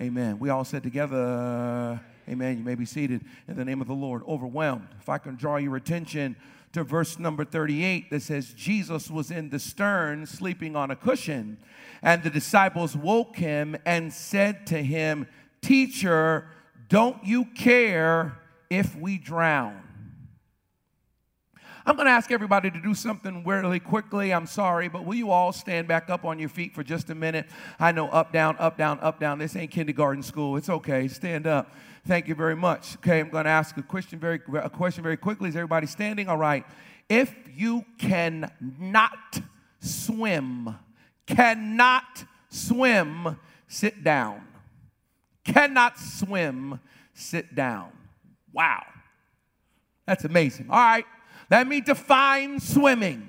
Amen. We all said together, Amen. You may be seated in the name of the Lord. Overwhelmed. If I can draw your attention to verse number 38 that says, Jesus was in the stern sleeping on a cushion, and the disciples woke him and said to him, Teacher, don't you care if we drown? I'm going to ask everybody to do something really quickly. I'm sorry, but will you all stand back up on your feet for just a minute? I know up, down, up, down, up, down. This ain't kindergarten school. It's okay. Stand up. Thank you very much. Okay, I'm going to ask a question very, a question very quickly. Is everybody standing? All right. If you cannot swim, cannot swim, sit down. Cannot swim, sit down. Wow. That's amazing. All right. Let me define swimming.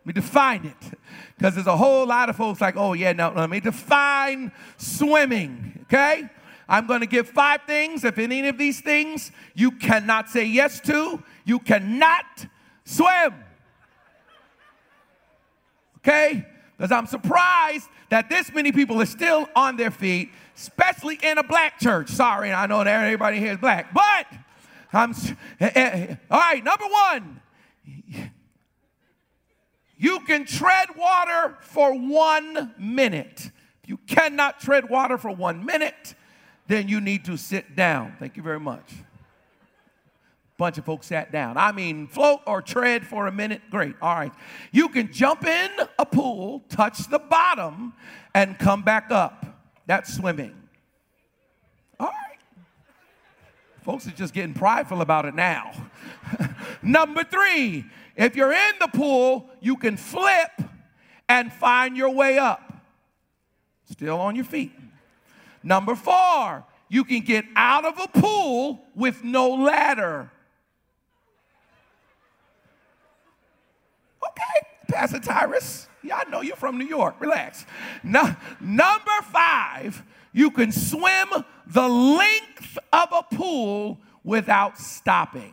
Let me define it. Because there's a whole lot of folks like, oh, yeah, no, let me define swimming, okay? I'm going to give five things. If any of these things you cannot say yes to, you cannot swim. Okay? Because I'm surprised that this many people are still on their feet especially in a black church. Sorry, I know that everybody here is black, but I'm eh, eh, all right. Number one, you can tread water for one minute. If you cannot tread water for one minute, then you need to sit down. Thank you very much. Bunch of folks sat down. I mean, float or tread for a minute, great. All right. You can jump in a pool, touch the bottom, and come back up. That's swimming. All right. Folks are just getting prideful about it now. Number three, if you're in the pool, you can flip and find your way up. Still on your feet. Number four, you can get out of a pool with no ladder. Okay, Pastor Tyrus. Yeah, I know you're from New York. Relax. No, number five, you can swim the length of a pool without stopping.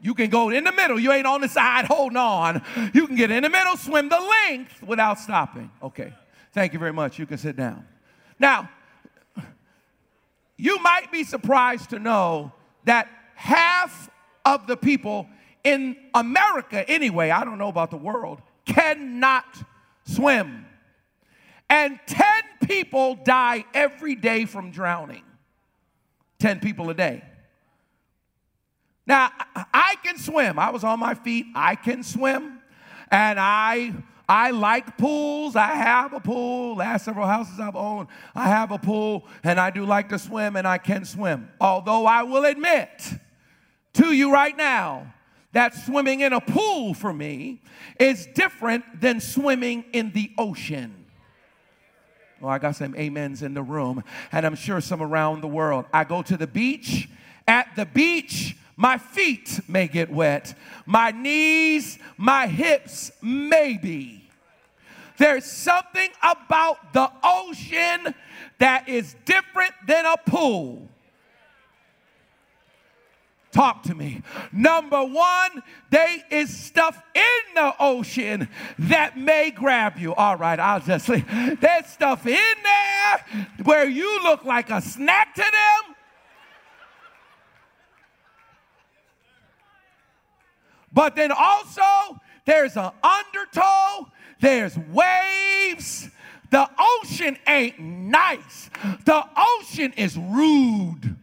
You can go in the middle. You ain't on the side holding on. You can get in the middle, swim the length without stopping. Okay. Thank you very much. You can sit down. Now, you might be surprised to know that half of the people in America, anyway, I don't know about the world, cannot swim. And 10 people die every day from drowning. 10 people a day. Now, I can swim. I was on my feet. I can swim. And I I like pools. I have a pool. Last several houses I've owned, I have a pool, and I do like to swim, and I can swim. Although I will admit to you right now that swimming in a pool for me is different than swimming in the ocean. Oh, I got some amens in the room, and I'm sure some around the world. I go to the beach. At the beach, my feet may get wet, my knees, my hips, maybe. There's something about the ocean that is different than a pool. Talk to me. Number one, there is stuff in the ocean that may grab you. All right, I'll just say there's stuff in there where you look like a snack to them. But then also, there's an undertow, there's waves. The ocean ain't nice, the ocean is rude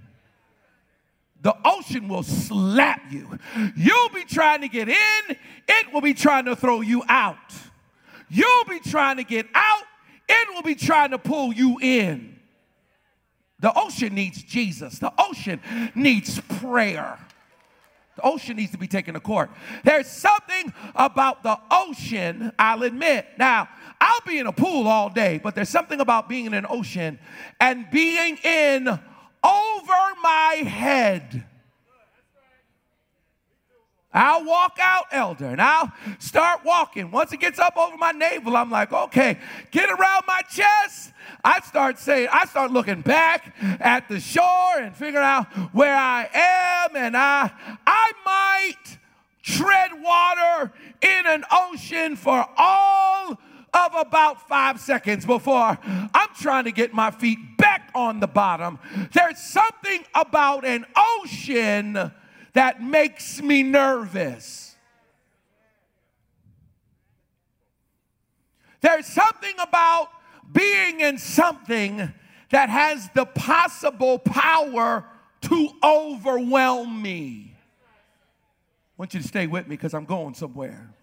the ocean will slap you. You'll be trying to get in, it will be trying to throw you out. You'll be trying to get out, it will be trying to pull you in. The ocean needs Jesus, the ocean needs prayer. The ocean needs to be taken to court. There's something about the ocean, I'll admit. Now, I'll be in a pool all day, but there's something about being in an ocean and being in over my head. I'll walk out, elder, and I'll start walking. Once it gets up over my navel, I'm like, okay, get around my chest. I start saying, I start looking back at the shore and figure out where I am, and I, I might tread water in an ocean for all of about five seconds before I'm trying to get my feet back on the bottom. There's something about an ocean that makes me nervous. There's something about being in something that has the possible power to overwhelm me. I want you to stay with me because I'm going somewhere.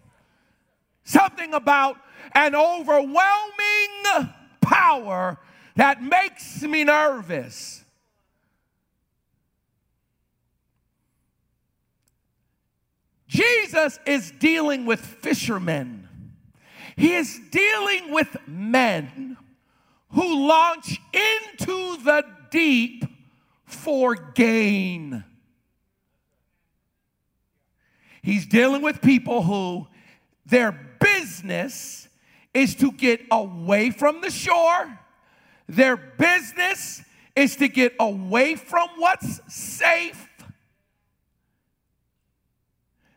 Something about an overwhelming power that makes me nervous. Jesus is dealing with fishermen. He is dealing with men who launch into the deep for gain. He's dealing with people who their business is to get away from the shore. Their business is to get away from what's safe.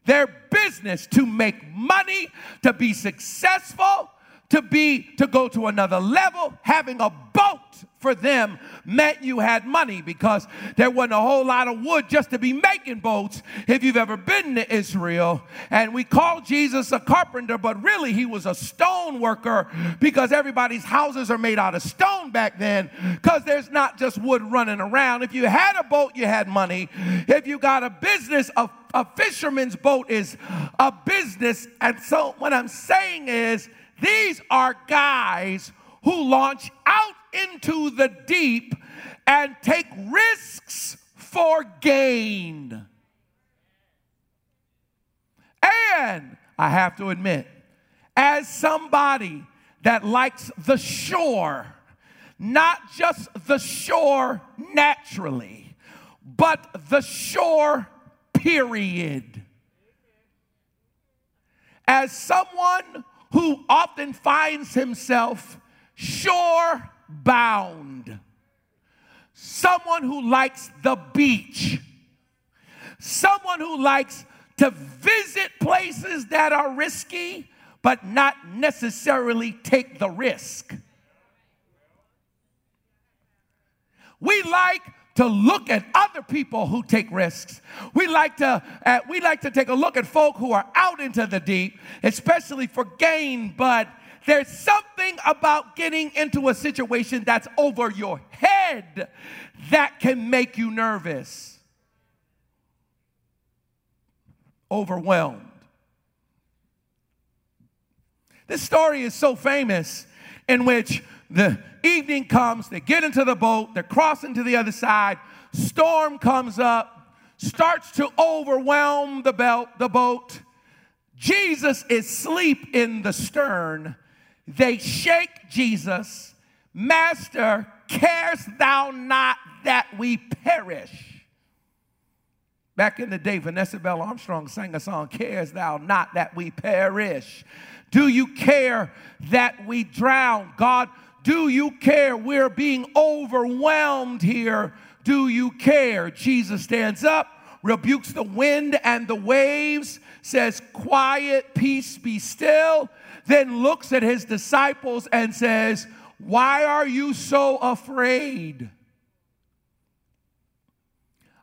Their business to make money, to be successful, to be to go to another level having a boat for them meant you had money because there wasn't a whole lot of wood just to be making boats if you've ever been to Israel. And we call Jesus a carpenter but really he was a stone worker because everybody's houses are made out of stone back then because there's not just wood running around. If you had a boat you had money. If you got a business a, a fisherman's boat is a business. And so what I'm saying is these are guys who launch out into the deep and take risks for gain. And I have to admit, as somebody that likes the shore, not just the shore naturally, but the shore period. As someone who often finds himself shore bound, someone who likes the beach, someone who likes to visit places that are risky but not necessarily take the risk. We like to look at other people who take risks. We like to uh, we like to take a look at folk who are out into the deep, especially for gain, but there's something about getting into a situation that's over your head that can make you nervous. Overwhelmed. This story is so famous in which the evening comes, they get into the boat, they're crossing to the other side, storm comes up, starts to overwhelm the, belt, the boat. Jesus is asleep in the stern. They shake Jesus, Master, carest thou not that we perish? Back in the day, Vanessa Bell Armstrong sang a song, Cares thou not that we perish? Do you care that we drown? God do you care? We're being overwhelmed here. Do you care? Jesus stands up, rebukes the wind and the waves, says, Quiet, peace, be still. Then looks at his disciples and says, Why are you so afraid?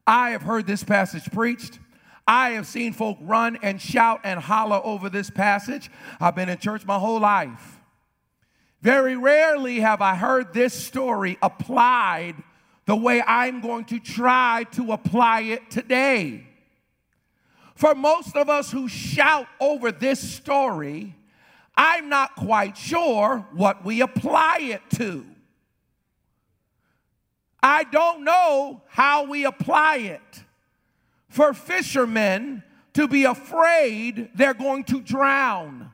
I have heard this passage preached. I have seen folk run and shout and holler over this passage. I've been in church my whole life. Very rarely have I heard this story applied the way I'm going to try to apply it today. For most of us who shout over this story, I'm not quite sure what we apply it to. I don't know how we apply it. For fishermen to be afraid they're going to drown.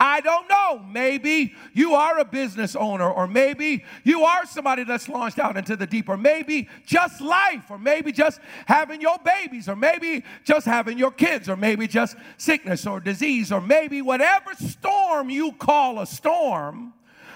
I don't know. Maybe you are a business owner, or maybe you are somebody that's launched out into the deep, or maybe just life, or maybe just having your babies, or maybe just having your kids, or maybe just sickness or disease, or maybe whatever storm you call a storm.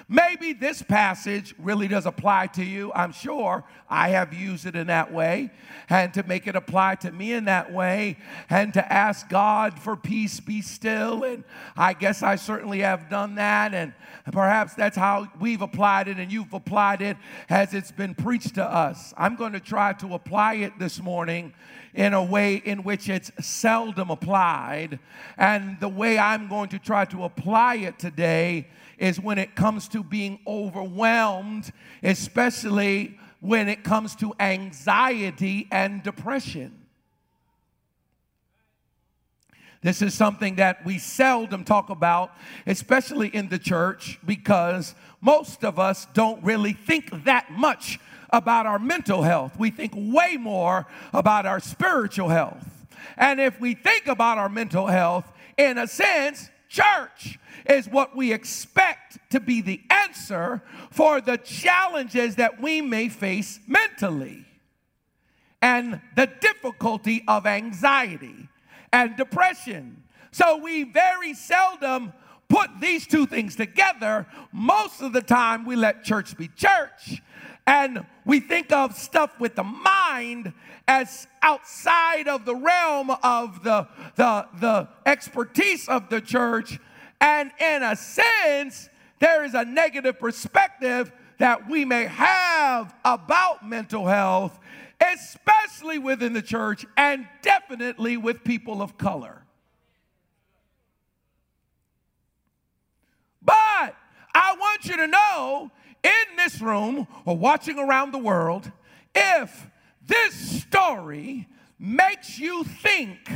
Maybe this passage really does apply to you. I'm sure I have used it in that way. And to make it apply to me in that way, and to ask God for peace, be still. And I guess I certainly have done that. And perhaps that's how we've applied it, and you've applied it as it's been preached to us. I'm going to try to apply it this morning in a way in which it's seldom applied. And the way I'm going to try to apply it today is when it comes to being overwhelmed, especially when it comes to anxiety and depression. This is something that we seldom talk about, especially in the church, because most of us don't really think that much about our mental health. We think way more about our spiritual health. And if we think about our mental health, in a sense, church is what we expect to be the answer for the challenges that we may face mentally and the difficulty of anxiety and depression. So we very seldom put these two things together. Most of the time, we let church be church and we think of stuff with the mind as outside of the realm of the, the, the expertise of the church. And in a sense, there is a negative perspective that we may have about mental health, especially within the church and definitely with people of color. But I want you to know in this room or watching around the world, if this story makes you think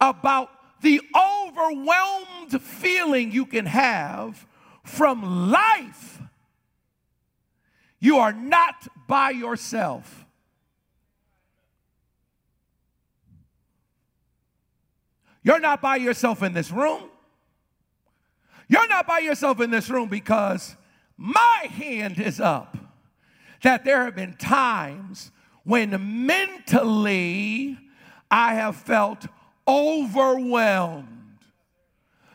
about the overwhelmed feeling you can have from life, you are not by yourself. You're not by yourself in this room. You're not by yourself in this room because my hand is up that there have been times when mentally I have felt overwhelmed.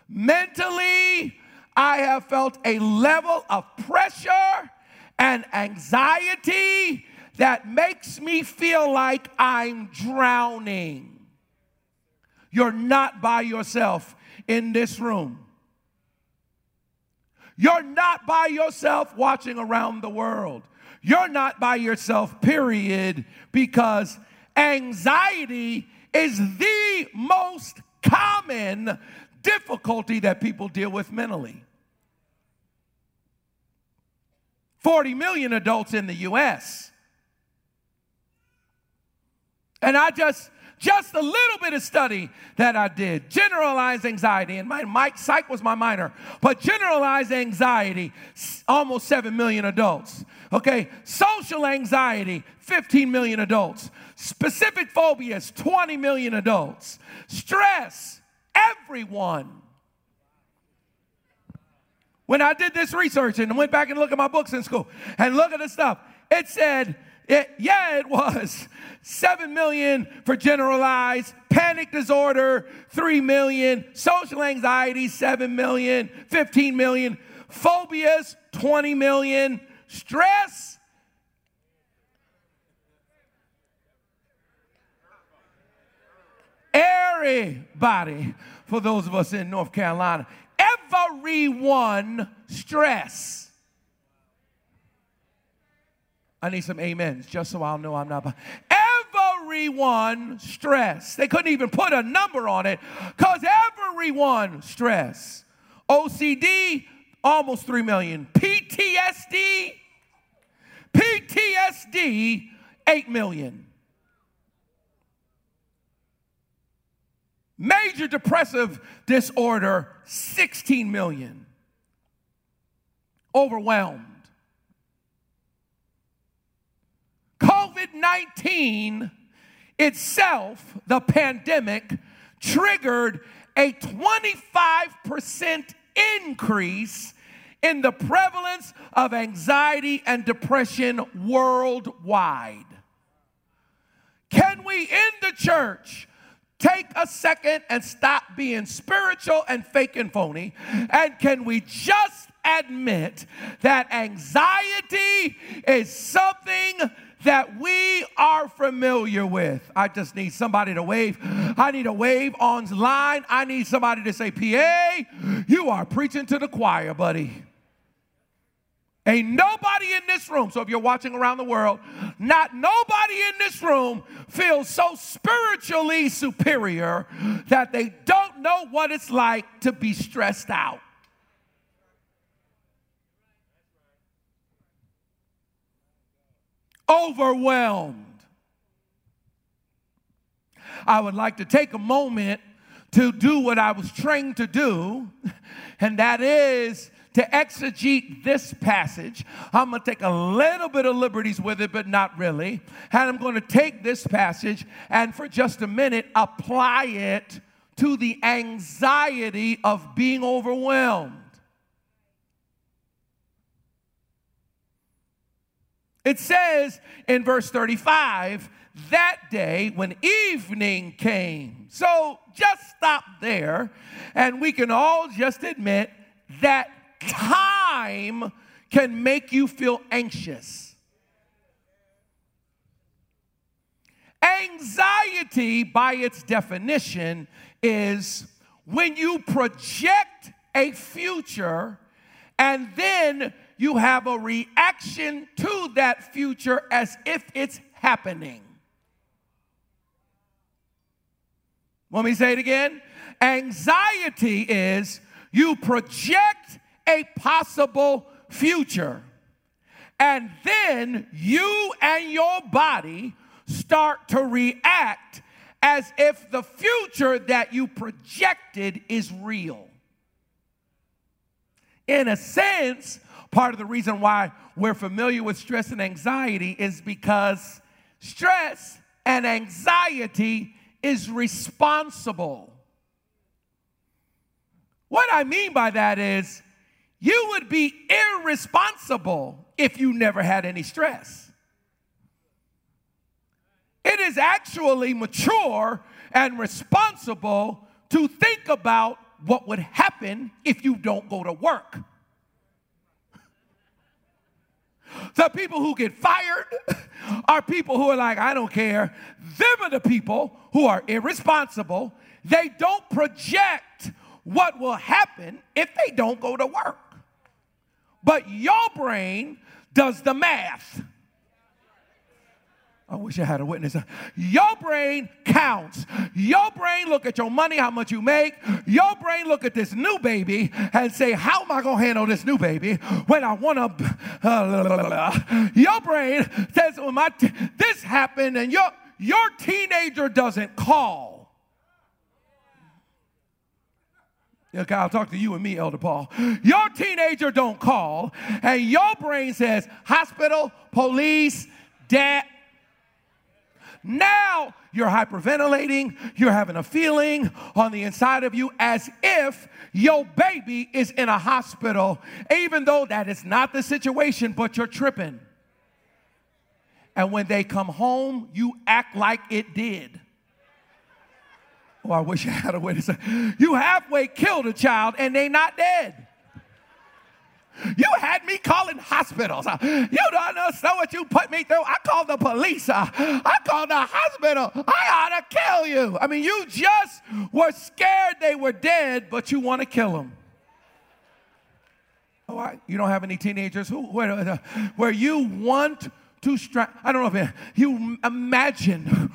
Mentally, I have felt a level of pressure and anxiety that makes me feel like I'm drowning. You're not by yourself in this room. You're not by yourself watching around the world. You're not by yourself, period, because anxiety is the most common difficulty that people deal with mentally. 40 million adults in the US. And I just just a little bit of study that I did. Generalized anxiety, and my, my psych was my minor, but generalized anxiety, almost 7 million adults. Okay, social anxiety, 15 million adults. Specific phobias, 20 million adults. Stress, everyone. When I did this research and went back and looked at my books in school and look at the stuff, it said it, yeah, it was. 7 million for generalized panic disorder, 3 million, social anxiety, 7 million, 15 million, phobias, 20 million, stress. Everybody, for those of us in North Carolina, everyone stress. I need some amens just so I'll know I'm not. Everyone stress. They couldn't even put a number on it because everyone stress. OCD, almost 3 million. PTSD, PTSD, 8 million. Major depressive disorder, 16 million. Overwhelmed. COVID 19 itself, the pandemic, triggered a 25% increase in the prevalence of anxiety and depression worldwide. Can we in the church take a second and stop being spiritual and fake and phony? And can we just admit that anxiety is something that we are familiar with. I just need somebody to wave. I need a wave online. I need somebody to say, PA, you are preaching to the choir, buddy. Ain't nobody in this room, so if you're watching around the world, not nobody in this room feels so spiritually superior that they don't know what it's like to be stressed out. Overwhelmed. I would like to take a moment to do what I was trained to do, and that is to exegete this passage. I'm going to take a little bit of liberties with it, but not really. And I'm going to take this passage and for just a minute apply it to the anxiety of being overwhelmed. It says in verse 35 that day when evening came. So just stop there, and we can all just admit that time can make you feel anxious. Anxiety, by its definition, is when you project a future and then you have a reaction to that future as if it's happening. Let me say it again? Anxiety is you project a possible future. And then you and your body start to react as if the future that you projected is real. In a sense, part of the reason why we're familiar with stress and anxiety is because stress and anxiety is responsible. What I mean by that is you would be irresponsible if you never had any stress. It is actually mature and responsible to think about what would happen if you don't go to work. The people who get fired are people who are like, I don't care. Them are the people who are irresponsible. They don't project what will happen if they don't go to work but your brain does the math. I wish I had a witness. Your brain counts. Your brain look at your money, how much you make. Your brain look at this new baby and say, how am I going to handle this new baby when I want to? Uh, your brain says, well, my t- this happened and your, your teenager doesn't call. Okay, I'll talk to you and me, Elder Paul. Your teenager don't call, and your brain says hospital, police, debt. Now you're hyperventilating, you're having a feeling on the inside of you as if your baby is in a hospital, even though that is not the situation, but you're tripping. And when they come home, you act like it did. Oh, I wish I had a way to say, you halfway killed a child and they not dead. You had me calling hospitals. You don't know what you put me through. I called the police. I called the hospital. I ought to kill you. I mean, you just were scared they were dead, but you want to kill them. Oh, I, you don't have any teenagers who where, where you want to. I don't know if you imagine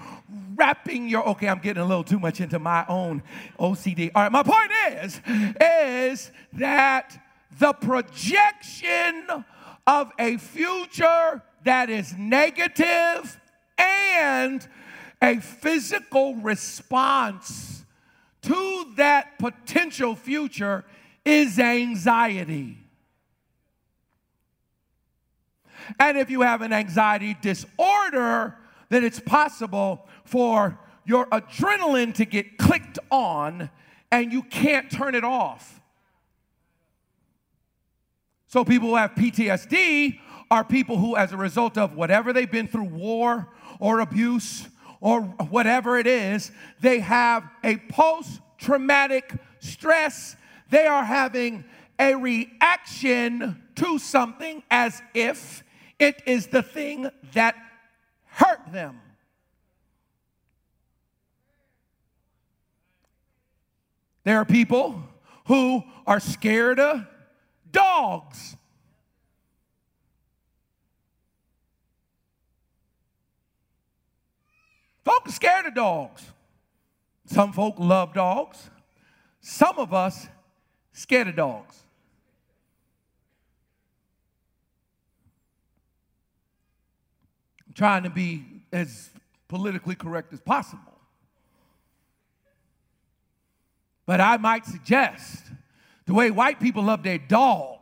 wrapping your okay i'm getting a little too much into my own ocd all right my point is is that the projection of a future that is negative and a physical response to that potential future is anxiety. And if you have an anxiety disorder, then it's possible for your adrenaline to get clicked on and you can't turn it off. So, people who have PTSD are people who, as a result of whatever they've been through war or abuse or whatever it is, they have a post traumatic stress. They are having a reaction to something as if it is the thing that hurt them. There are people who are scared of dogs. Folk are scared of dogs. Some folk love dogs. Some of us scared of dogs. I'm trying to be as politically correct as possible. But I might suggest the way white people love their dogs.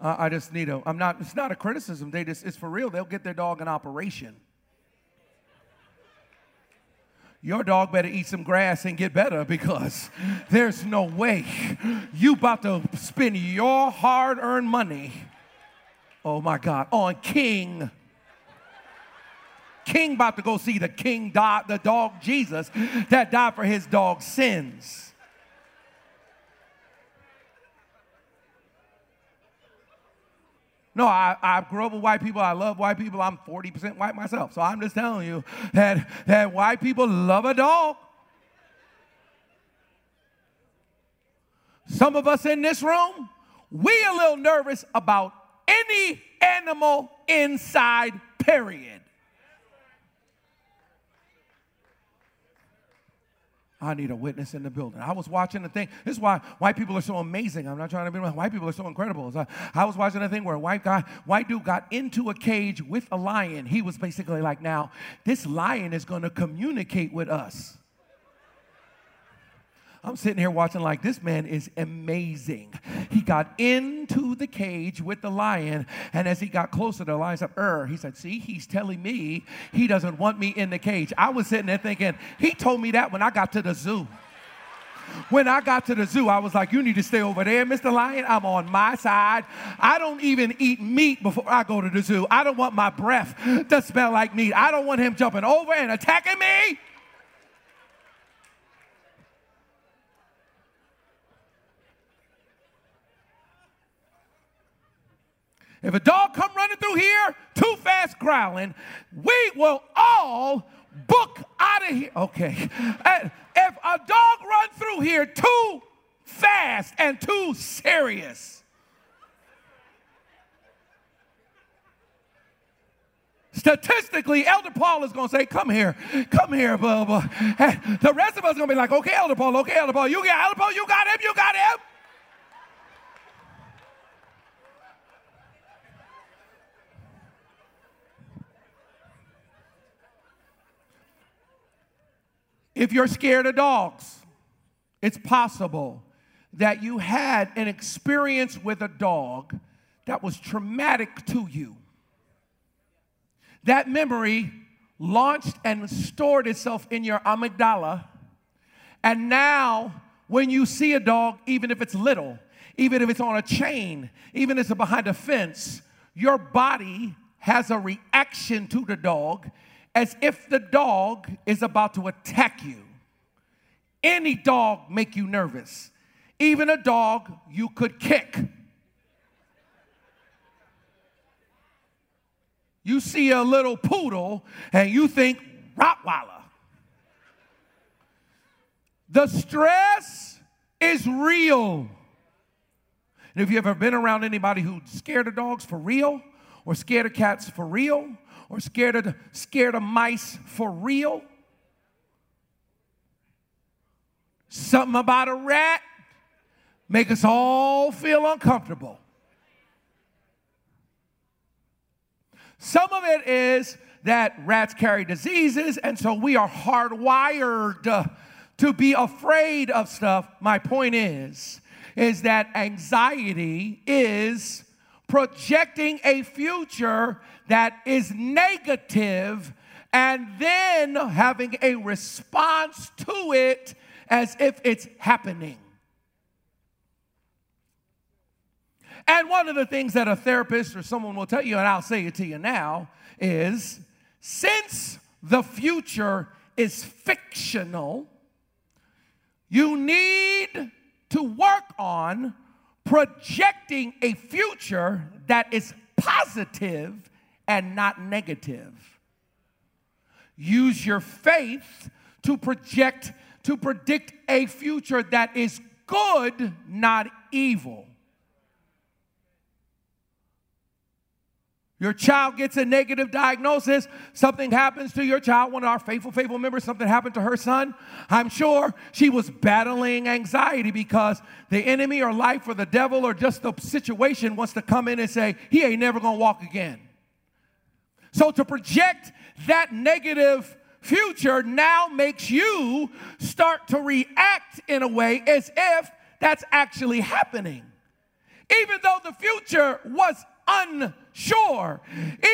Uh, I just need a, I'm not, it's not a criticism. They just, it's for real. They'll get their dog in operation. Your dog better eat some grass and get better because there's no way you about to spend your hard-earned money, oh my God, on King king about to go see the king, die, the dog Jesus that died for his dog's sins. No, I, I grew up with white people. I love white people. I'm 40% white myself. So I'm just telling you that, that white people love a dog. Some of us in this room, we a little nervous about any animal inside, period. I need a witness in the building. I was watching the thing. This is why white people are so amazing. I'm not trying to be white people are so incredible. So I was watching a thing where a white guy, white dude got into a cage with a lion. He was basically like, now, this lion is going to communicate with us. I'm sitting here watching like this man is amazing. He got into the cage with the lion, and as he got closer, to the lion said, "Er." He said, "See, he's telling me he doesn't want me in the cage." I was sitting there thinking, he told me that when I got to the zoo. When I got to the zoo, I was like, You need to stay over there, Mr. Lion. I'm on my side. I don't even eat meat before I go to the zoo. I don't want my breath to smell like meat. I don't want him jumping over and attacking me. If a dog come running through here too fast growling, we will all book out of here. Okay. And if a dog run through here too fast and too serious, statistically, Elder Paul is going to say, Come here, come here, blah, blah. And the rest of us are going to be like, Okay, Elder Paul, okay, Elder Paul, you got Elder Paul, you got him, you got him. If you're scared of dogs, it's possible that you had an experience with a dog that was traumatic to you. That memory launched and stored itself in your amygdala. And now, when you see a dog, even if it's little, even if it's on a chain, even if it's behind a fence, your body has a reaction to the dog as if the dog is about to attack you. Any dog make you nervous. Even a dog you could kick. You see a little poodle and you think Rottweiler. The stress is real. And if you've ever been around anybody who's scared of dogs for real, or scared of cats for real, or scared of, scared of mice for real. Something about a rat make us all feel uncomfortable. Some of it is that rats carry diseases, and so we are hardwired to be afraid of stuff. My point is, is that anxiety is projecting a future that is negative and then having a response to it as if it's happening. And one of the things that a therapist or someone will tell you, and I'll say it to you now, is since the future is fictional, you need to work on projecting a future that is positive and not negative. Use your faith to project, to predict a future that is good, not evil. Your child gets a negative diagnosis. Something happens to your child, one of our faithful, faithful members, something happened to her son. I'm sure she was battling anxiety because the enemy or life or the devil or just the situation wants to come in and say, he ain't never gonna walk again. So to project that negative future now makes you start to react in a way as if that's actually happening. Even though the future was unsure.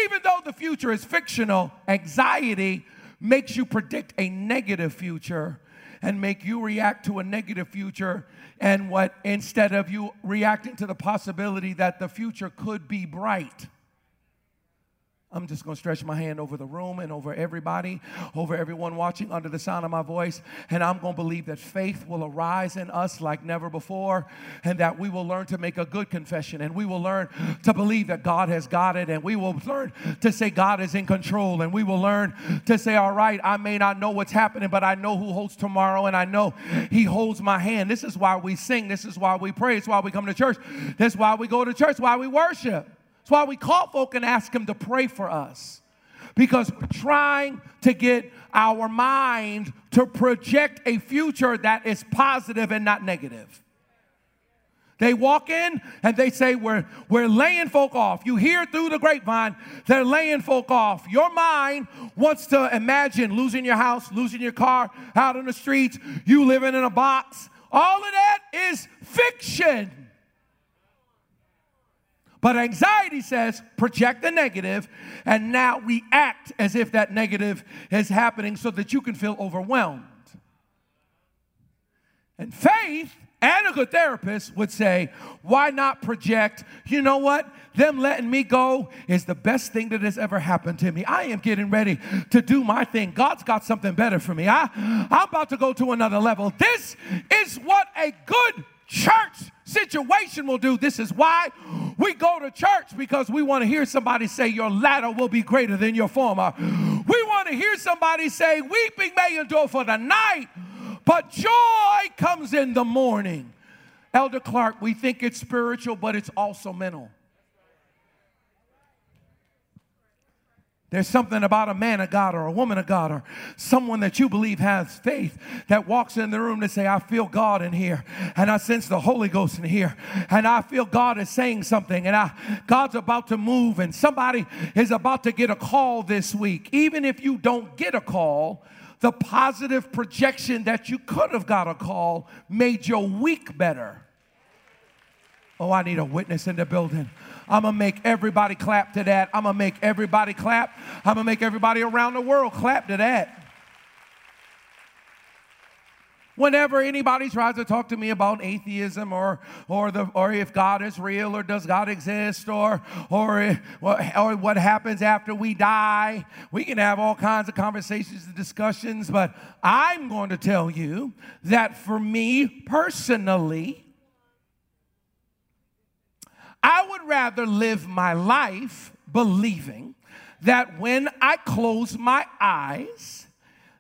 Even though the future is fictional, anxiety makes you predict a negative future and make you react to a negative future and what instead of you reacting to the possibility that the future could be bright I'm just going to stretch my hand over the room and over everybody, over everyone watching under the sound of my voice. And I'm going to believe that faith will arise in us like never before, and that we will learn to make a good confession, and we will learn to believe that God has got it, and we will learn to say God is in control, and we will learn to say, All right, I may not know what's happening, but I know who holds tomorrow, and I know He holds my hand. This is why we sing, this is why we pray, it's why we come to church, this is why we go to church, why we worship. That's why we call folk and ask them to pray for us. Because we're trying to get our mind to project a future that is positive and not negative. They walk in and they say, we're, we're laying folk off. You hear through the grapevine, they're laying folk off. Your mind wants to imagine losing your house, losing your car, out in the streets, you living in a box. All of that is fiction. But anxiety says project the negative and now react as if that negative is happening so that you can feel overwhelmed. And faith and a good therapist would say, why not project, you know what? Them letting me go is the best thing that has ever happened to me. I am getting ready to do my thing. God's got something better for me. I, I'm about to go to another level. This is what a good church situation will do. This is why we go to church because we want to hear somebody say, Your latter will be greater than your former. We want to hear somebody say, Weeping may endure for the night, but joy comes in the morning. Elder Clark, we think it's spiritual, but it's also mental. There's something about a man of God or a woman of God or someone that you believe has faith that walks in the room to say, I feel God in here and I sense the Holy Ghost in here and I feel God is saying something and I, God's about to move and somebody is about to get a call this week. Even if you don't get a call, the positive projection that you could have got a call made your week better. Oh, I need a witness in the building. I'm going to make everybody clap to that. I'm going to make everybody clap. I'm going to make everybody around the world clap to that. Whenever anybody tries to talk to me about atheism or, or, the, or if God is real or does God exist or, or, or what happens after we die, we can have all kinds of conversations and discussions. But I'm going to tell you that for me personally, I would rather live my life believing that when I close my eyes,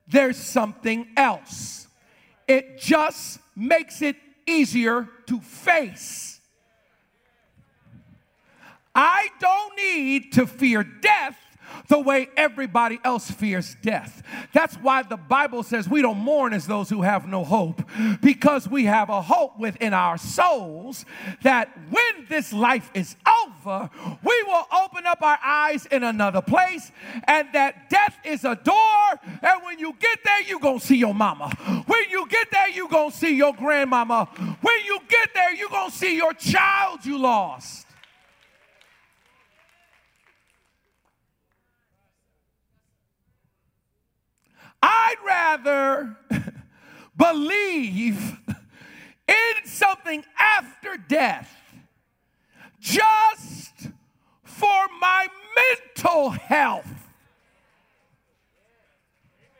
there's something else. It just makes it easier to face. I don't need to fear death the way everybody else fears death. That's why the Bible says we don't mourn as those who have no hope, because we have a hope within our souls that when this life is over, we will open up our eyes in another place, and that death is a door. And when you get there, you're going to see your mama. When you get there, you're going to see your grandmama. When you get there, you're going to see your child you lost. I'd rather believe in something after death just for my mental health.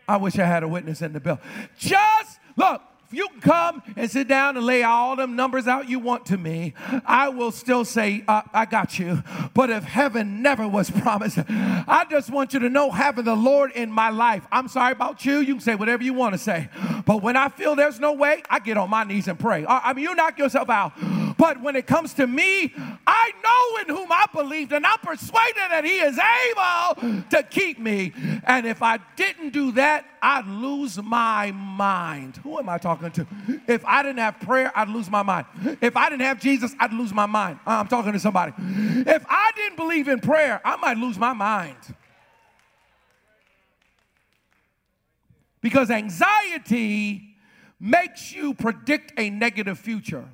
I wish I had a witness in the bill. Just look, you can come and sit down and lay all them numbers out you want to me, I will still say, uh, I got you. But if heaven never was promised, I just want you to know having the Lord in my life. I'm sorry about you. You can say whatever you want to say. But when I feel there's no way, I get on my knees and pray. I mean, you knock yourself out. But when it comes to me, I know in whom I believed, and I'm persuaded that He is able to keep me. And if I didn't do that, I'd lose my mind. Who am I talking to? If I didn't have prayer, I'd lose my mind. If I didn't have Jesus, I'd lose my mind. Uh, I'm talking to somebody. If I didn't believe in prayer, I might lose my mind. Because anxiety makes you predict a negative future.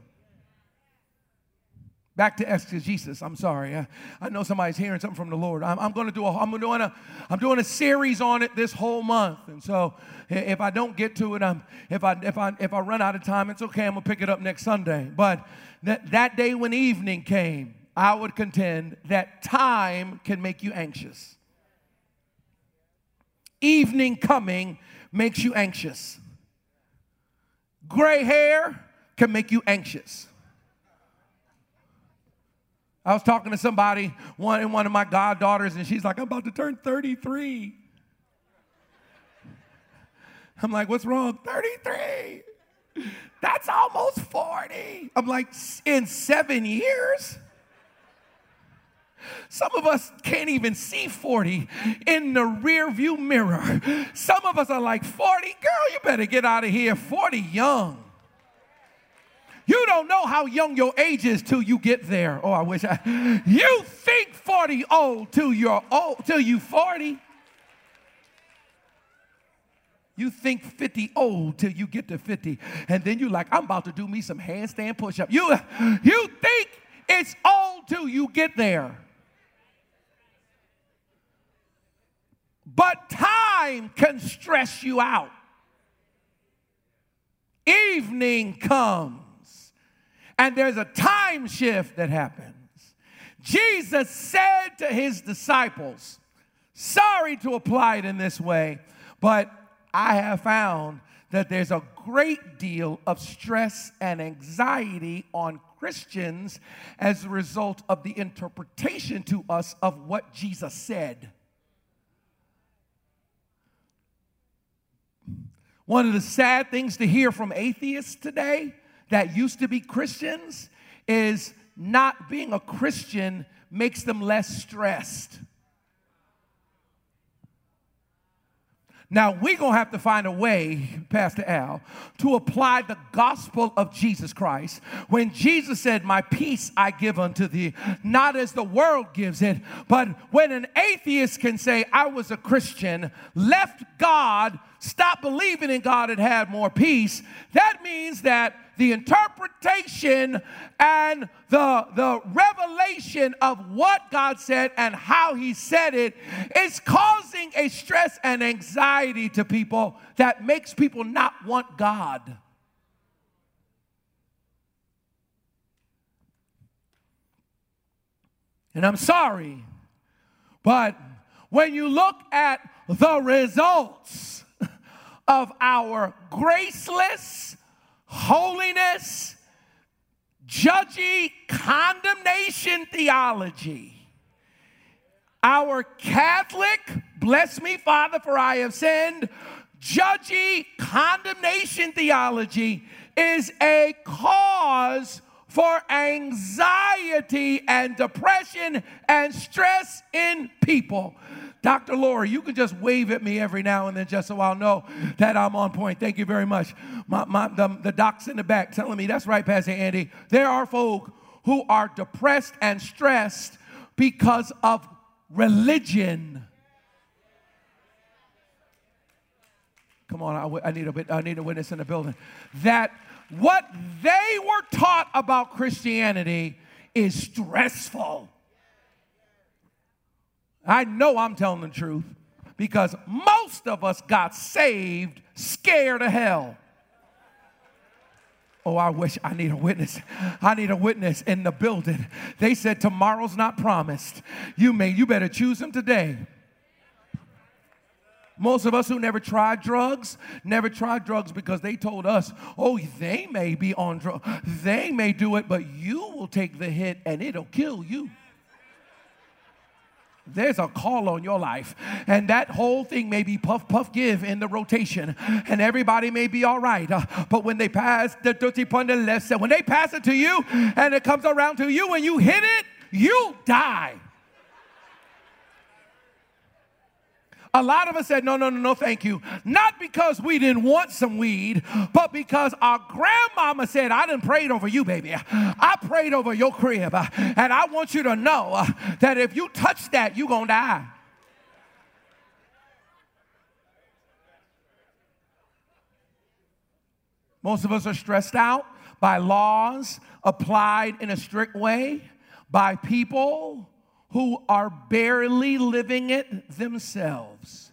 Back to exegesis. I'm sorry. I, I, know somebody's hearing something from the Lord. I'm, I'm going to do a. I'm doing a. I'm doing a series on it this whole month. And so, if I don't get to it, I'm. If I if I if I run out of time, it's okay. I'm gonna pick it up next Sunday. But that that day when evening came, I would contend that time can make you anxious. Evening coming makes you anxious. Gray hair can make you anxious. I was talking to somebody, one, one of my goddaughters, and she's like, I'm about to turn 33. I'm like, what's wrong? 33. That's almost 40. I'm like, in seven years? Some of us can't even see 40 in the rear view mirror. Some of us are like, 40, girl, you better get out of here. 40 young. You don't know how young your age is till you get there. Oh, I wish I. You think 40 old till you're old, till you 40. You think 50 old till you get to 50. And then you're like, I'm about to do me some handstand push up. You, you think it's old till you get there. But time can stress you out. Evening comes and there's a time shift that happens. Jesus said to his disciples, sorry to apply it in this way, but I have found that there's a great deal of stress and anxiety on Christians as a result of the interpretation to us of what Jesus said. One of the sad things to hear from atheists today that used to be Christians is not being a Christian makes them less stressed. Now, we're going to have to find a way, Pastor Al, to apply the gospel of Jesus Christ. When Jesus said, My peace I give unto thee, not as the world gives it, but when an atheist can say, I was a Christian, left God, stopped believing in God, and had more peace, that means that the interpretation and the, the revelation of what God said and how He said it is causing a stress and anxiety to people that makes people not want God. And I'm sorry, but when you look at the results of our graceless, holiness, judgy condemnation theology. Our Catholic, bless me, Father, for I have sinned, judgy condemnation theology is a cause for anxiety and depression and stress in people. Dr. Laura, you can just wave at me every now and then just so I'll know that I'm on point. Thank you very much. My, my, the, the docs in the back telling me, that's right, Pastor Andy. There are folk who are depressed and stressed because of religion. Come on, I, I, need a bit, I need a witness in the building. That what they were taught about Christianity is stressful. I know I'm telling the truth because most of us got saved scared of hell. Oh, I wish I need a witness. I need a witness in the building. They said tomorrow's not promised. You may you better choose him today. Most of us who never tried drugs, never tried drugs because they told us, oh, they may be on drugs, they may do it, but you will take the hit and it'll kill you. There's a call on your life, and that whole thing may be puff, puff, give in the rotation, and everybody may be all right. Uh, but when they pass the dirty point the left side, when they pass it to you and it comes around to you and you hit it, you die. A lot of us said, no, no, no, no, thank you. Not because we didn't want some weed, but because our grandmama said, I didn't pray over you, baby. I prayed over your crib. And I want you to know uh, that if you touch that, you're going to die. Most of us are stressed out by laws applied in a strict way, by people who are barely living it themselves.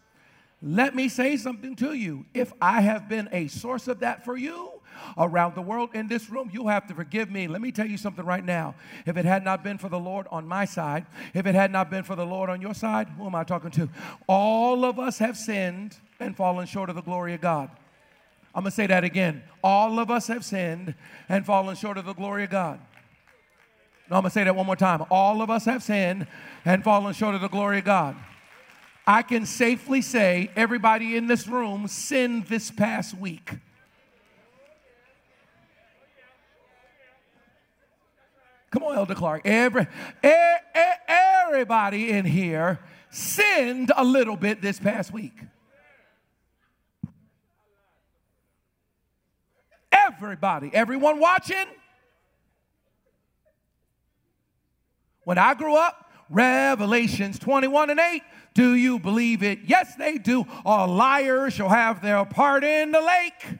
Let me say something to you. If I have been a source of that for you, around the world in this room, you'll have to forgive me. Let me tell you something right now. If it had not been for the Lord on my side, if it had not been for the Lord on your side, who am I talking to? All of us have sinned and fallen short of the glory of God. I'm going to say that again. All of us have sinned and fallen short of the glory of God. No, I'm going to say that one more time. All of us have sinned and fallen short of the glory of God. I can safely say everybody in this room sinned this past week. Come on, Elder Clark. Every, everybody in here sinned a little bit this past week. Everybody, everyone watching, When I grew up, Revelations 21 and 8, do you believe it? Yes, they do. All liars shall have their part in the lake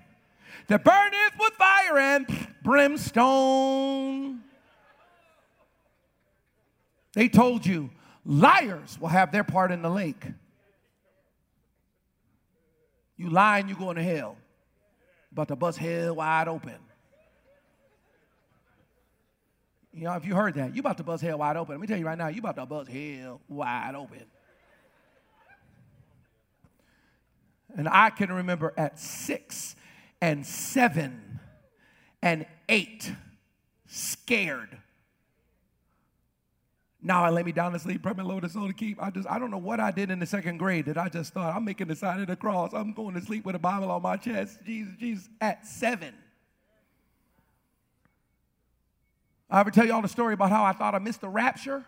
that burneth with fire and brimstone. They told you liars will have their part in the lake. You lying, you're going to hell. But the bus hell wide open. You know, if you heard that, you about to buzz hell wide open. Let me tell you right now, you about to buzz hell wide open. And I can remember at six and seven and eight, scared. Now I lay me down to sleep, Lord and soul to keep. I just I don't know what I did in the second grade that I just thought I'm making the sign of the cross. I'm going to sleep with a Bible on my chest. Jesus, Jesus, at seven. I ever tell y'all the story about how I thought I missed the rapture?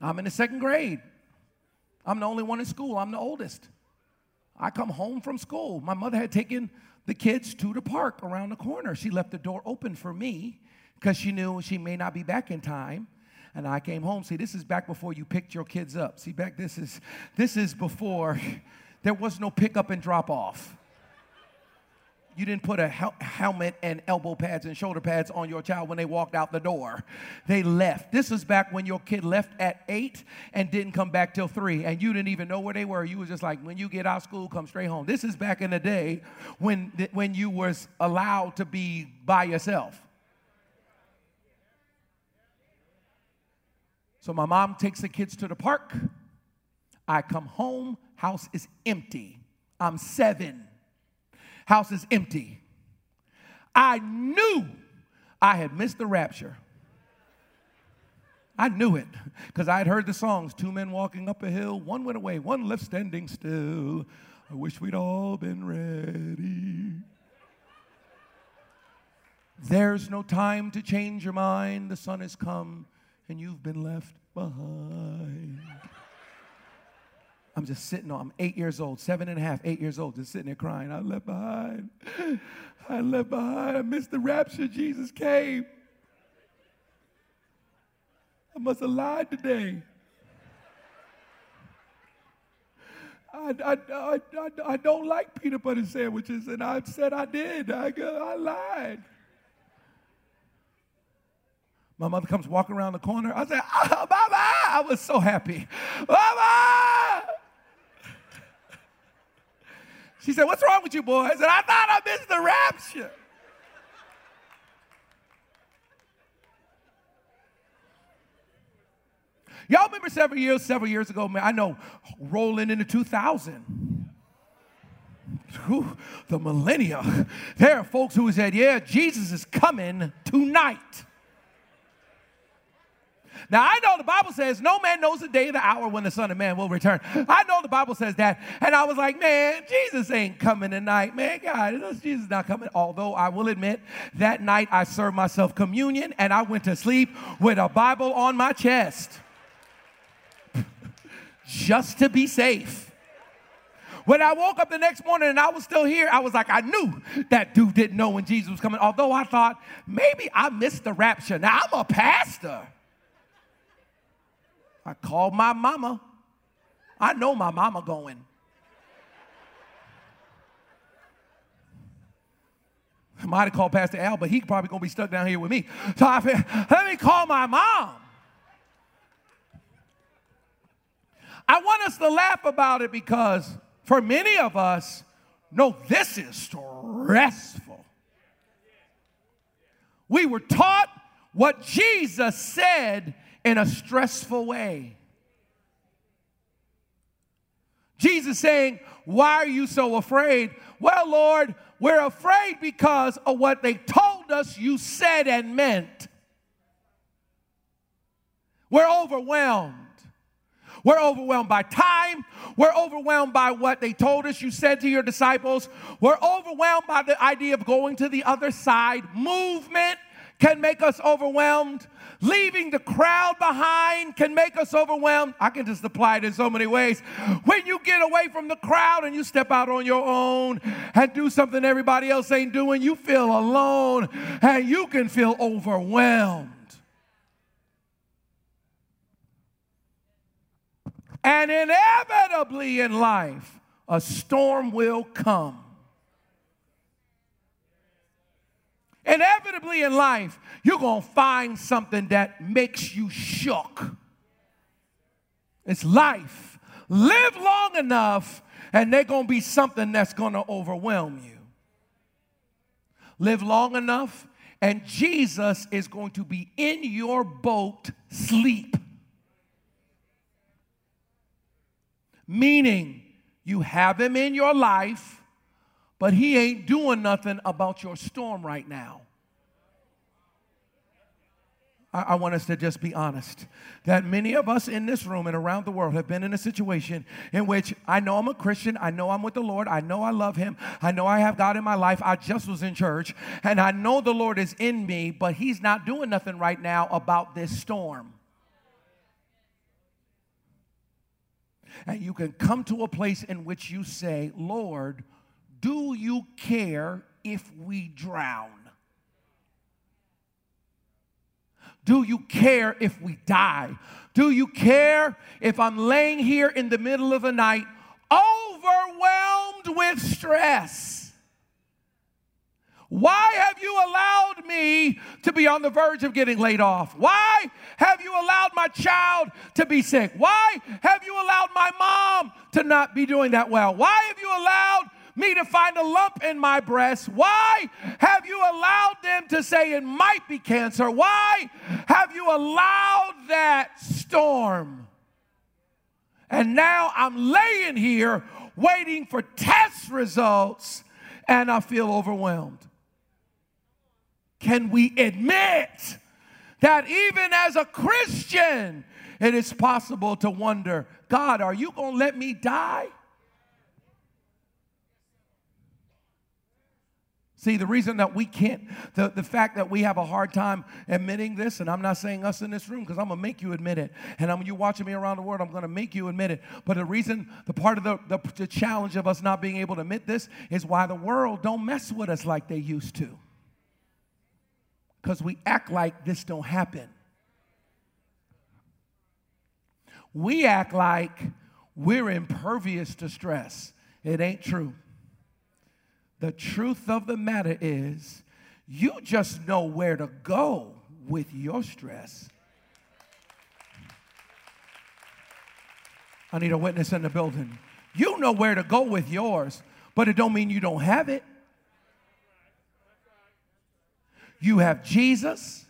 I'm in the second grade. I'm the only one in school. I'm the oldest. I come home from school. My mother had taken the kids to the park around the corner. She left the door open for me because she knew she may not be back in time. And I came home. See, this is back before you picked your kids up. See, back this is this is before there was no pick up and drop off you didn't put a hel- helmet and elbow pads and shoulder pads on your child when they walked out the door. They left. This is back when your kid left at eight and didn't come back till three, and you didn't even know where they were. You was just like, when you get out of school, come straight home. This is back in the day when when you was allowed to be by yourself. So my mom takes the kids to the park. I come home, house is empty. I'm seven house is empty. I knew I had missed the rapture. I knew it because I had heard the songs Two men walking up a hill, one went away, one left standing still. I wish we'd all been ready. There's no time to change your mind. The Son has come and you've been left behind. I'm just sitting on, I'm eight years old, seven and a half, eight years old, just sitting there crying. I left behind. I left behind. I missed the rapture. Jesus came. I must have lied today. I, I, I, I, I don't like peanut butter sandwiches, and I said I did. I, I lied. My mother comes walking around the corner. I said, oh, Mama! I was so happy. Mama! She said, What's wrong with you, boy? I said, I thought I missed the rapture. Y'all remember several years, several years ago, man, I know, rolling into 2000. Whew, the millennia. There are folks who said, yeah, Jesus is coming tonight. Now, I know the Bible says no man knows the day or the hour when the Son of Man will return. I know the Bible says that. And I was like, man, Jesus ain't coming tonight. Man, God, Jesus not coming. Although I will admit, that night I served myself communion and I went to sleep with a Bible on my chest just to be safe. When I woke up the next morning and I was still here, I was like, I knew that dude didn't know when Jesus was coming. Although I thought maybe I missed the rapture. Now I'm a pastor. I called my mama. I know my mama going. I might have called Pastor Al, but he probably gonna be stuck down here with me. So I said, let me call my mom. I want us to laugh about it because for many of us, no, this is stressful. We were taught what Jesus said in a stressful way. Jesus saying, Why are you so afraid? Well, Lord, we're afraid because of what they told us you said and meant. We're overwhelmed. We're overwhelmed by time. We're overwhelmed by what they told us you said to your disciples. We're overwhelmed by the idea of going to the other side. Movement can make us overwhelmed. Leaving the crowd behind can make us overwhelmed. I can just apply it in so many ways. When you get away from the crowd and you step out on your own and do something everybody else ain't doing, you feel alone and you can feel overwhelmed. And inevitably in life, a storm will come. Inevitably in life, you're going to find something that makes you shook. It's life. Live long enough, and they're going to be something that's going to overwhelm you. Live long enough, and Jesus is going to be in your boat, sleep. Meaning, you have him in your life but he ain't doing nothing about your storm right now. I, want us to just be honest that many of us in this room and around the world have been in a situation in which I know I'm a Christian, I know I'm with the Lord, I know I love Him, I know I have God in my life, I just was in church, and I know the Lord is in me, but He's not doing nothing right now about this storm. And you can come to a place in which you say, Lord, do you care if we drown? Do you care if we die? Do you care if I'm laying here in the middle of the night overwhelmed with stress? Why have you allowed me to be on the verge of getting laid off? Why have you allowed my child to be sick? Why have you allowed my mom to not be doing that well? Why have you allowed me to find a lump in my breast? Why have you allowed them to say it might be cancer? Why have you allowed that storm? And now I'm laying here waiting for test results and I feel overwhelmed. Can we admit that even as a Christian, it is possible to wonder God, are you going to let me die? See, the reason that we can't, the, the fact that we have a hard time admitting this, and I'm not saying us in this room because I'm going to make you admit it. And I'm, you watching me around the world, I'm going to make you admit it. But the reason, the part of the, the, the challenge of us not being able to admit this is why the world don't mess with us like they used to. Because we act like this don't happen. We act like we're impervious to stress. It ain't true. The truth of the matter is, you just know where to go with your stress. I need a witness in the building. You know where to go with yours, but it don't mean you don't have it. You have Jesus,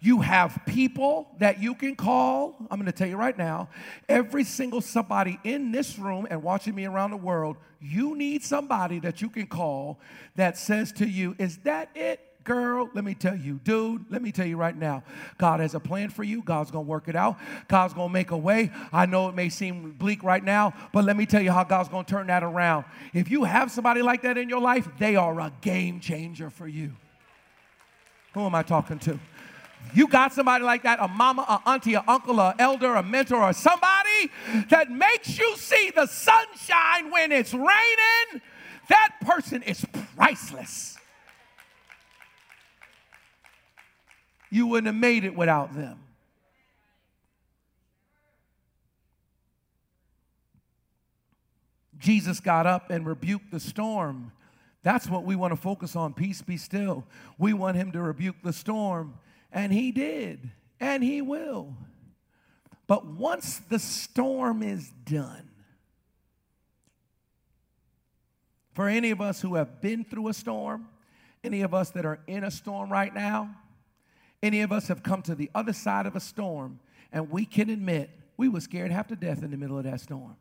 You have people that you can call. I'm going to tell you right now every single somebody in this room and watching me around the world, you need somebody that you can call that says to you, Is that it? Girl, let me tell you, dude, let me tell you right now. God has a plan for you. God's going to work it out. God's going to make a way. I know it may seem bleak right now, but let me tell you how God's going to turn that around. If you have somebody like that in your life, they are a game changer for you. Who am I talking to? You got somebody like that, a mama, a auntie, a uncle, a elder, a mentor, or somebody that makes you see the sunshine when it's raining, that person is priceless. You wouldn't have made it without them. Jesus got up and rebuked the storm. That's what we want to focus on. Peace be still. We want him to rebuke the storm and he did, and he will. But once the storm is done, for any of us who have been through a storm, any of us that are in a storm right now, any of us have come to the other side of a storm, and we can admit we were scared half to death in the middle of that storm.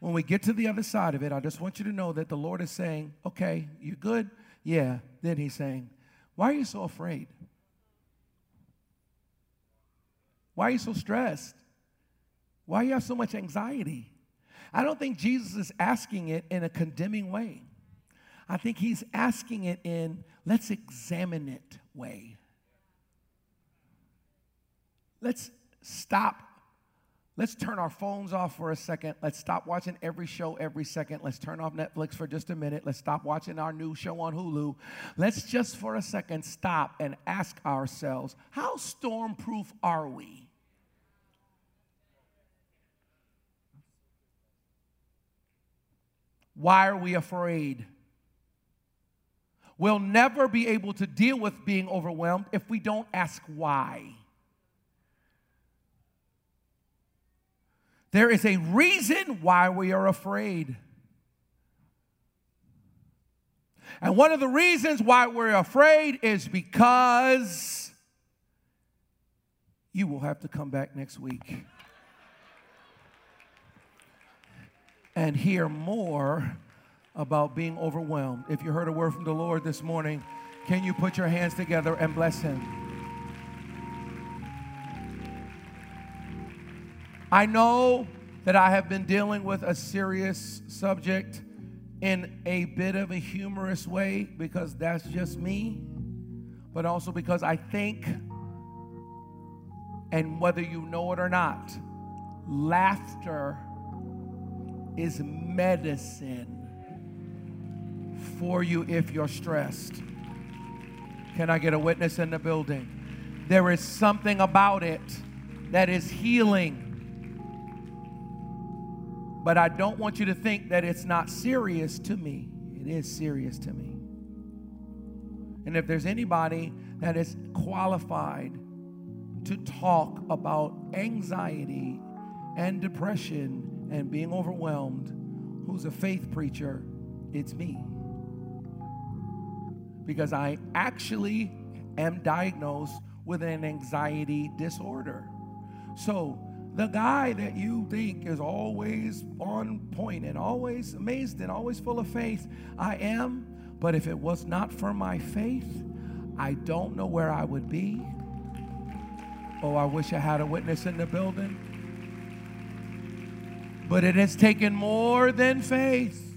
When we get to the other side of it, I just want you to know that the Lord is saying, Okay, you're good? Yeah. Then He's saying, Why are you so afraid? Why are you so stressed? Why do you have so much anxiety? I don't think Jesus is asking it in a condemning way. I think he's asking it in let's examine it way. Let's stop. Let's turn our phones off for a second. Let's stop watching every show every second. Let's turn off Netflix for just a minute. Let's stop watching our new show on Hulu. Let's just for a second stop and ask ourselves how stormproof are we? Why are we afraid? We'll never be able to deal with being overwhelmed if we don't ask why. There is a reason why we are afraid. And one of the reasons why we're afraid is because you will have to come back next week. And hear more about being overwhelmed. If you heard a word from the Lord this morning, can you put your hands together and bless Him? I know that I have been dealing with a serious subject in a bit of a humorous way because that's just me, but also because I think, and whether you know it or not, laughter is medicine for you if you're stressed. Can I get a witness in the building? There is something about it that is healing. But I don't want you to think that it's not serious to me. It is serious to me. And if there's anybody that is qualified to talk about anxiety and depression and being overwhelmed who's a faith preacher, it's me. Because I actually am diagnosed with an anxiety disorder. So, the guy that you think is always on point and always amazed and always full of faith, I am. But if it was not for my faith, I don't know where I would be. Oh, I wish I had a witness in the building. But it has taken more than faith.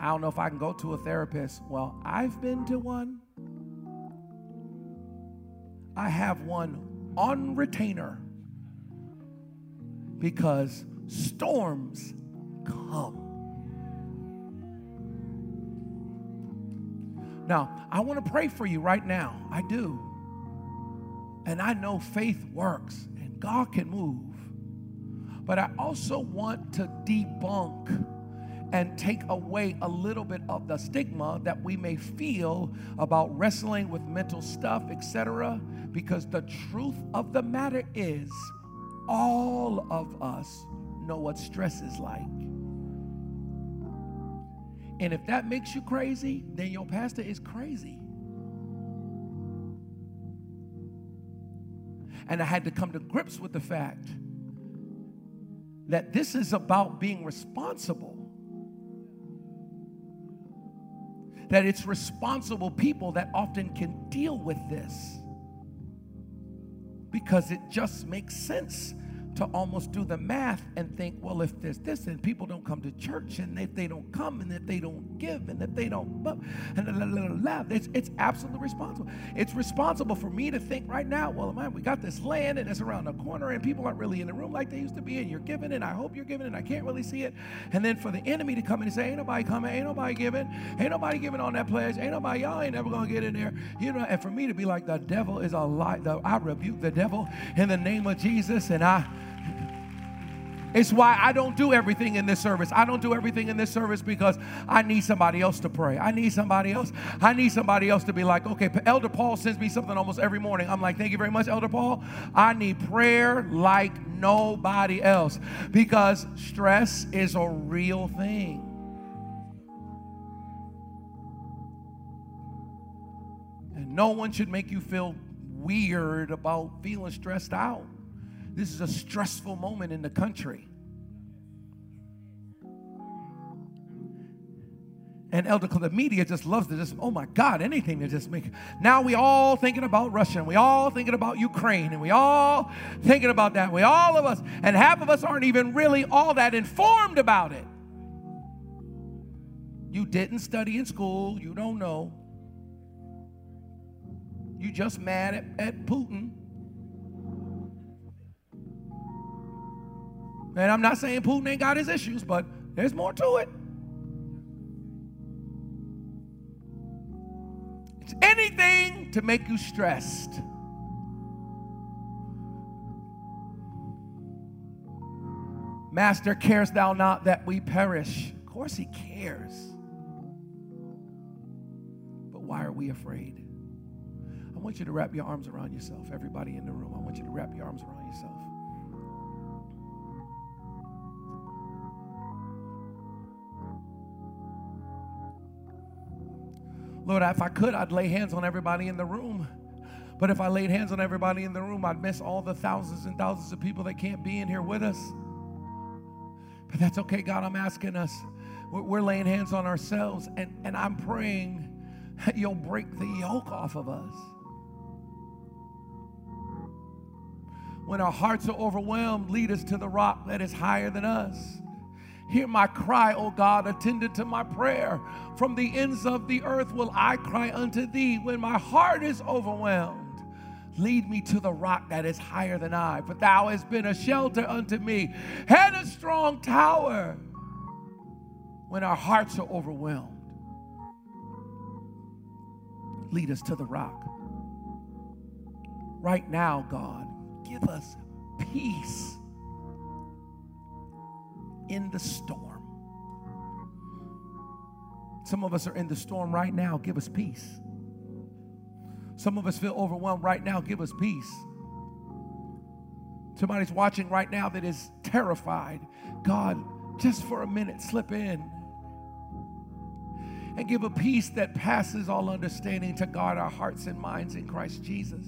I don't know if I can go to a therapist. Well, I've been to one. I have one on retainer because storms come. Now, I want to pray for you right now. I do. And I know faith works and God can move. But I also want to debunk and take away a little bit of the stigma that we may feel about wrestling with mental stuff, etc. Because the truth of the matter is, all of us know what stress is like. And if that makes you crazy, then your pastor is crazy. And I had to come to grips with the fact that this is about being responsible. That it's responsible people that often can deal with this because it just makes sense to almost do the math and think, well, if there's this and people don't come to church and if they don't come and if they don't give and if they don't, and blah, blah, it's, it's absolutely responsible. It's responsible for me to think right now, well, man, we got this land and it's around the corner and people aren't really in the room like they used to be and you're giving and I hope you're giving and I can't really see it. And then for the enemy to come in and say, ain't nobody coming, ain't nobody giving, ain't nobody giving on that pledge, ain't nobody, y'all ain't never gonna get in there. You know, and for me to be like, the devil is a lie, I rebuke the devil in the name of Jesus and I, it's why I don't do everything in this service. I don't do everything in this service because I need somebody else to pray. I need somebody else. I need somebody else to be like, okay, Elder Paul sends me something almost every morning. I'm like, thank you very much, Elder Paul. I need prayer like nobody else because stress is a real thing. And no one should make you feel weird about feeling stressed out. This is a stressful moment in the country. And Elder, the media just loves to just, oh my God, anything to just make. Now we all thinking about Russia, and we all thinking about Ukraine, and we all thinking about that. We all of us, and half of us aren't even really all that informed about it. You didn't study in school, you don't know. You just mad at, at Putin. And I'm not saying Putin ain't got his issues, but there's more to it. It's anything to make you stressed. Master, cares thou not that we perish? Of course, he cares. But why are we afraid? I want you to wrap your arms around yourself. Everybody in the room, I want you to wrap your arms around yourself. Lord, if I could, I'd lay hands on everybody in the room. But if I laid hands on everybody in the room, I'd miss all the thousands and thousands of people that can't be in here with us. But that's okay, God. I'm asking us. We're, laying hands on ourselves, and, and I'm praying that you'll break the yoke off of us. When our hearts are overwhelmed, lead us to the rock that is higher than us. Hear my cry, O God, attended to my prayer. From the ends of the earth will I cry unto thee when my heart is overwhelmed. Lead me to the rock that is higher than I, for thou hast been a shelter unto me and a strong tower when our hearts are overwhelmed. Lead us to the rock. Right now, God, give us peace in the storm. Some of us are in the storm right now. Give us peace. Some of us feel overwhelmed right now. Give us peace. Somebody's watching right now that is terrified. God, just for a minute, slip in and give a peace that passes all understanding to guard our hearts and minds in Christ Jesus.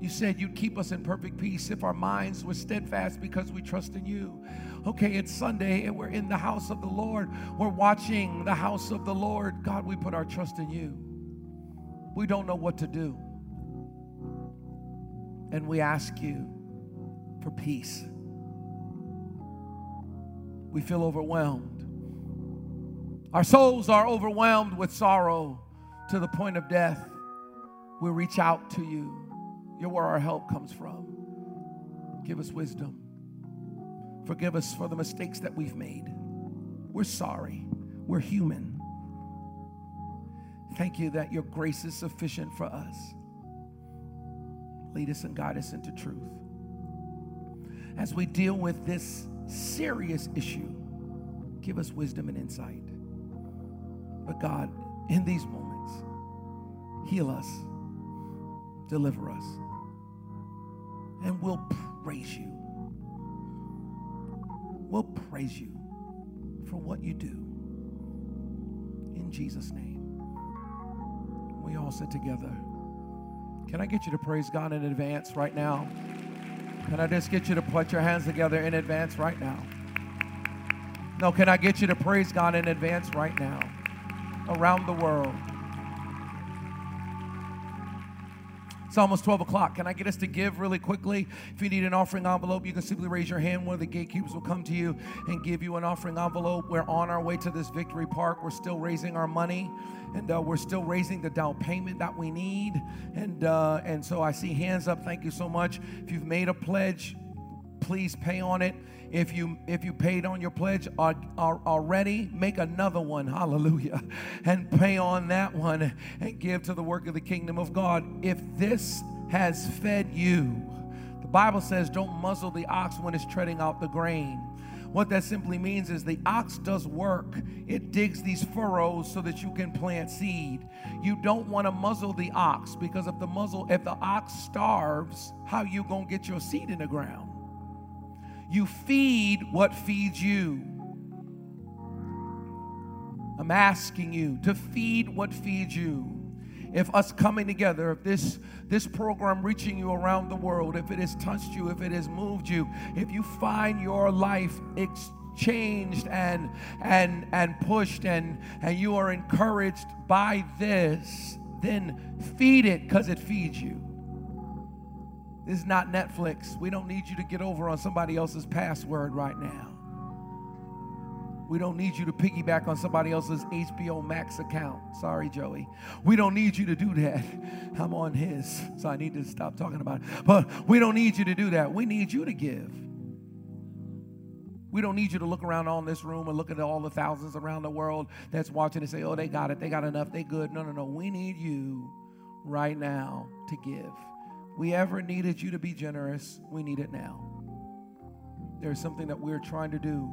You said you'd keep us in perfect peace if our minds were steadfast because we trust in you. Okay, it's Sunday and we're in the house of the Lord. We're watching the house of the Lord. God, we put our trust in you. We don't know what to do. And we ask you for peace. We feel overwhelmed. Our souls are overwhelmed with sorrow to the point of death. We reach out to you. You're where our help comes from. Give us wisdom. Forgive us for the mistakes that we've made. We're sorry. We're human. Thank you that your grace is sufficient for us. Lead us and guide us into truth. As we deal with this serious issue, give us wisdom and insight. But God, in these moments, heal us, deliver us and we'll praise you. We'll praise you for what you do. In Jesus' name. We all sit together. Can I get you to praise God in advance right now? Can I just get you to put your hands together in advance right now? No, can I get you to praise God in advance right now? Around the world. It's almost 12 o'clock. Can I get us to give really quickly? If you need an offering envelope, you can simply raise your hand. One of the gatekeepers will come to you and give you an offering envelope. We're on our way to this victory park. We're still raising our money and uh, we're still raising the down payment that we need. And, uh, and so I see hands up. Thank you so much. If you've made a pledge, please pay on it. If you if you paid on your pledge uh, uh, already, make another one. Hallelujah. And pay on that one and give to the work of the kingdom of God. If this has fed you, the Bible says don't muzzle the ox when it's treading out the grain. What that simply means is the ox does work. It digs these furrows so that you can plant seed. You don't want to muzzle the ox because if the muzzle if the ox starves, how you going to get your seed in the ground? You feed what feeds you. I'm asking you to feed what feeds you. If us coming together, if this this program reaching you around the world, if it has touched you, if it has moved you, if you find your life changed and and and pushed and and you are encouraged by this, then feed it because it feeds you. This is not Netflix. We don't need you to get over on somebody else's password right now. We don't need you to piggyback on somebody else's HBO Max account. Sorry, Joey. We don't need you to do that. I'm on his, so I need to stop talking about it. But we don't need you to do that. We need you to give. We don't need you to look around on this room and look at all the thousands around the world that's watching and say, oh, they got it, they got enough, they good. No, no, no. We need you right now to give we ever needed you to be generous, we need it now. There's something that we're trying to do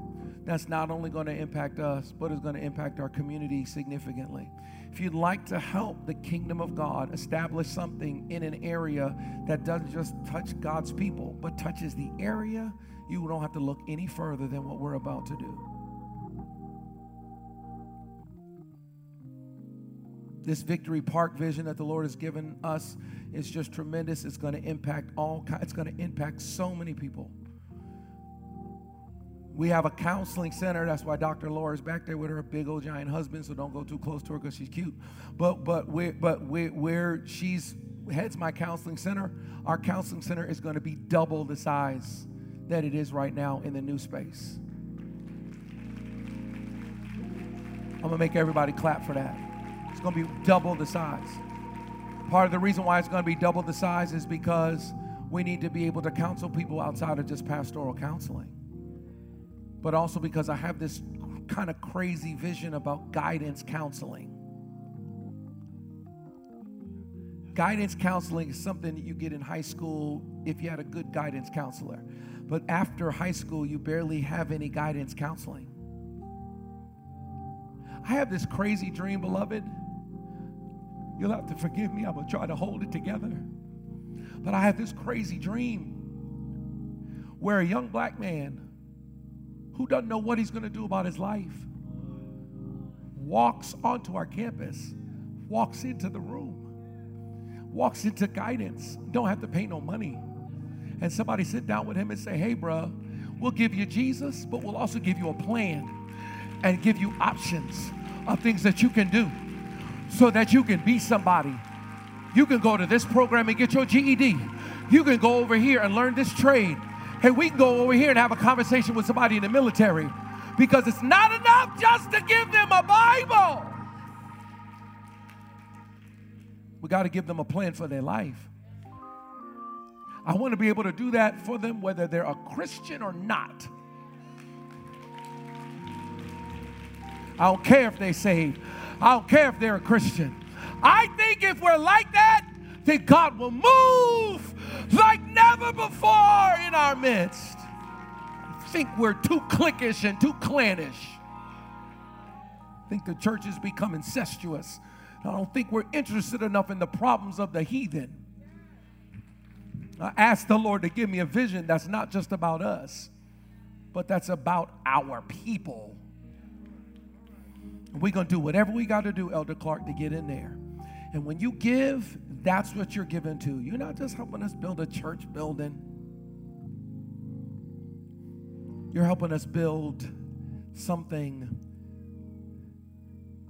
that's not only going to impact us, but is going to impact our community significantly. If you'd like to help the kingdom of God establish something in an area that doesn't just touch God's people, but touches the area, you don't have to look any further than what we're about to do. This Victory Park vision that the Lord has given us is just tremendous. It's going to impact all it's going to impact so many people. We have a counseling center. That's why Dr. Laura is back there with her big old giant husband. So don't go too close to her because she's cute. But but we but we where she's heads my counseling center, our counseling center is going to be double the size that it is right now in the new space. I'm gonna make everybody clap for that. It's going to be double the size. Part of the reason why it's going to be double the size is because we need to be able to counsel people outside of just pastoral counseling. But also because I have this kind of crazy vision about guidance counseling. Guidance counseling is something that you get in high school if you had a good guidance counselor. But after high school, you barely have any guidance counseling. I have this crazy dream, beloved You'll have to forgive me. I'm going to try to hold it together. But I had this crazy dream where a young black man who doesn't know what he's going to do about his life walks onto our campus, walks into the room, walks into guidance, don't have to pay no money. And somebody sit down with him and say, hey, bro, we'll give you Jesus, but we'll also give you a plan and give you options of things that you can do so that you can be somebody. You can go to this program and get your GED. You can go over here and learn this trade. Hey, we can go over here and have a conversation with somebody in the military because it's not enough just to give them a Bible. We got to give them a plan for their life. I want to be able to do that for them whether they're a Christian or not. I don't care if they saved. I don't care if they're a Christian. I think if we're like that, then God will move like never before in our midst. I think we're too cliquish and too clannish. I think the church has become incestuous. I don't think we're interested enough in the problems of the heathen. I ask the Lord to give me a vision that's not just about us, but that's about our people. We're going to do whatever we got to do, Elder Clark, to get in there. And when you give, that's what you're giving to. You're not just helping us build a church building, you're helping us build something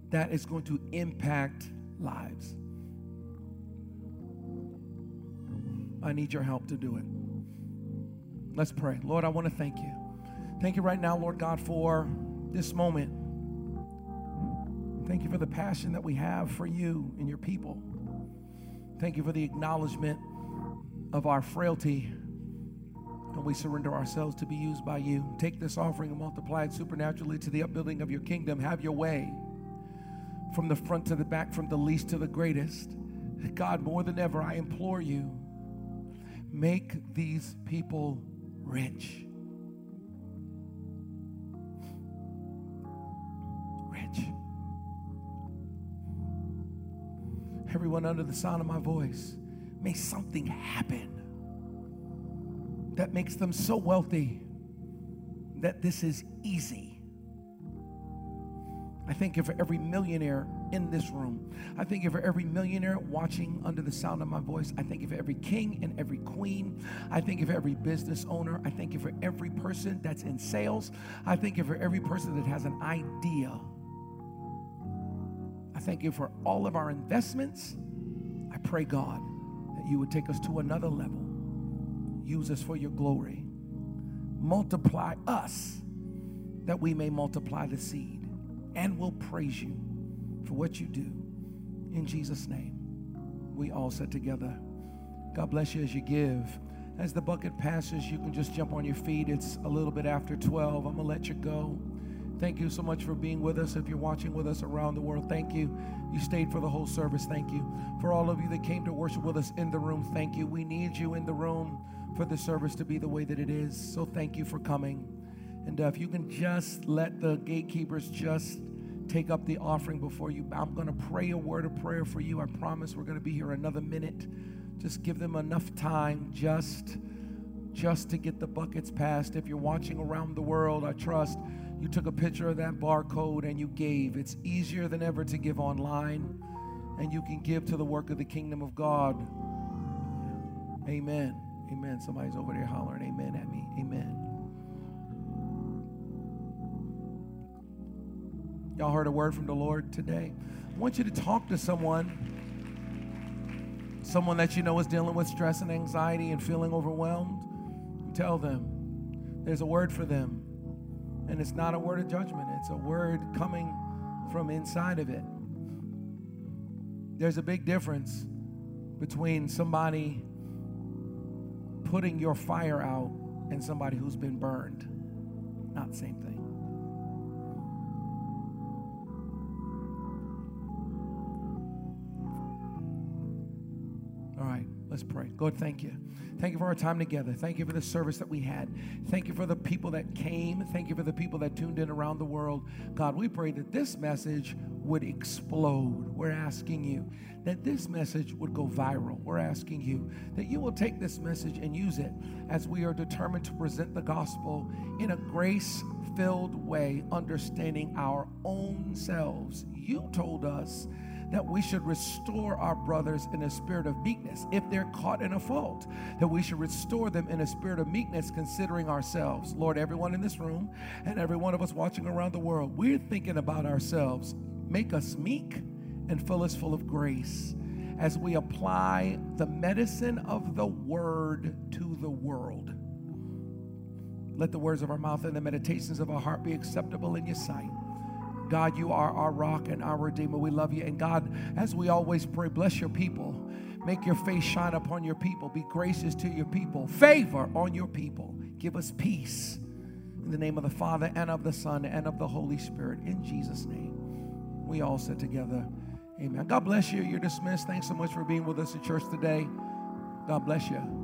that is going to impact lives. I need your help to do it. Let's pray. Lord, I want to thank you. Thank you right now, Lord God, for this moment. Thank you for the passion that we have for you and your people. Thank you for the acknowledgement of our frailty. And we surrender ourselves to be used by you. Take this offering and multiply it supernaturally to the upbuilding of your kingdom. Have your way from the front to the back, from the least to the greatest. God, more than ever, I implore you, make these people rich. Under the sound of my voice, may something happen that makes them so wealthy that this is easy. I thank you for every millionaire in this room. I thank you for every millionaire watching under the sound of my voice. I thank you for every king and every queen. I thank you for every business owner. I thank you for every person that's in sales. I thank you for every person that has an idea. I thank you for all of our investments. I pray, God, that you would take us to another level. Use us for your glory. Multiply us that we may multiply the seed and we'll praise you for what you do. In Jesus' name, we all sit together. God bless you as you give. As the bucket passes, you can just jump on your feet. It's a little bit after 12. I'm going to let you go. Thank you so much for being with us. If you're watching with us around the world, thank you. You stayed for the whole service. Thank you. For all of you that came to worship with us in the room, thank you. We need you in the room for the service to be the way that it is. So thank you for coming. And uh, if you can just let the gatekeepers just take up the offering before you. I'm going to pray a word of prayer for you. I promise we're going to be here another minute. Just give them enough time just just to get the buckets passed. If you're watching around the world, I trust you took a picture of that barcode and you gave. It's easier than ever to give online and you can give to the work of the kingdom of God. Amen. Amen. Somebody's over there hollering amen at me. Amen. Y'all heard a word from the Lord today. I want you to talk to someone, someone that you know is dealing with stress and anxiety and feeling overwhelmed. Tell them there's a word for them. And it's not a word of judgment, it's a word coming from inside of it. There's a big difference between somebody putting your fire out and somebody who's been burned. Not the same thing. Let's pray. God, thank you. Thank you for our time together. Thank you for the service that we had. Thank you for the people that came. Thank you for the people that tuned in around the world. God, we pray that this message would explode. We're asking you that this message would go viral. We're asking you that you will take this message and use it as we are determined to present the gospel in a grace filled way, understanding our own selves. You told us that we should restore our brothers in a spirit of meekness if they're caught in a fault, that we should restore them in a spirit of meekness, considering ourselves. Lord, everyone in this room and every one of us watching around the world, we're thinking about ourselves. Make us meek and fill us full of grace as we apply the medicine of the word to the world. Let the words of our mouth and the meditations of our heart be acceptable in your sight. God, you are our rock and our redeemer. We love you. And God, as we always pray, bless your people. Make your face shine upon your people. Be gracious to your people. Favor on your people. Give us peace. In the name of the Father and of the Son and of the Holy Spirit. In Jesus' name. We all sit together. Amen. God bless you. You're dismissed. Thanks so much for being with us in church today. God bless you.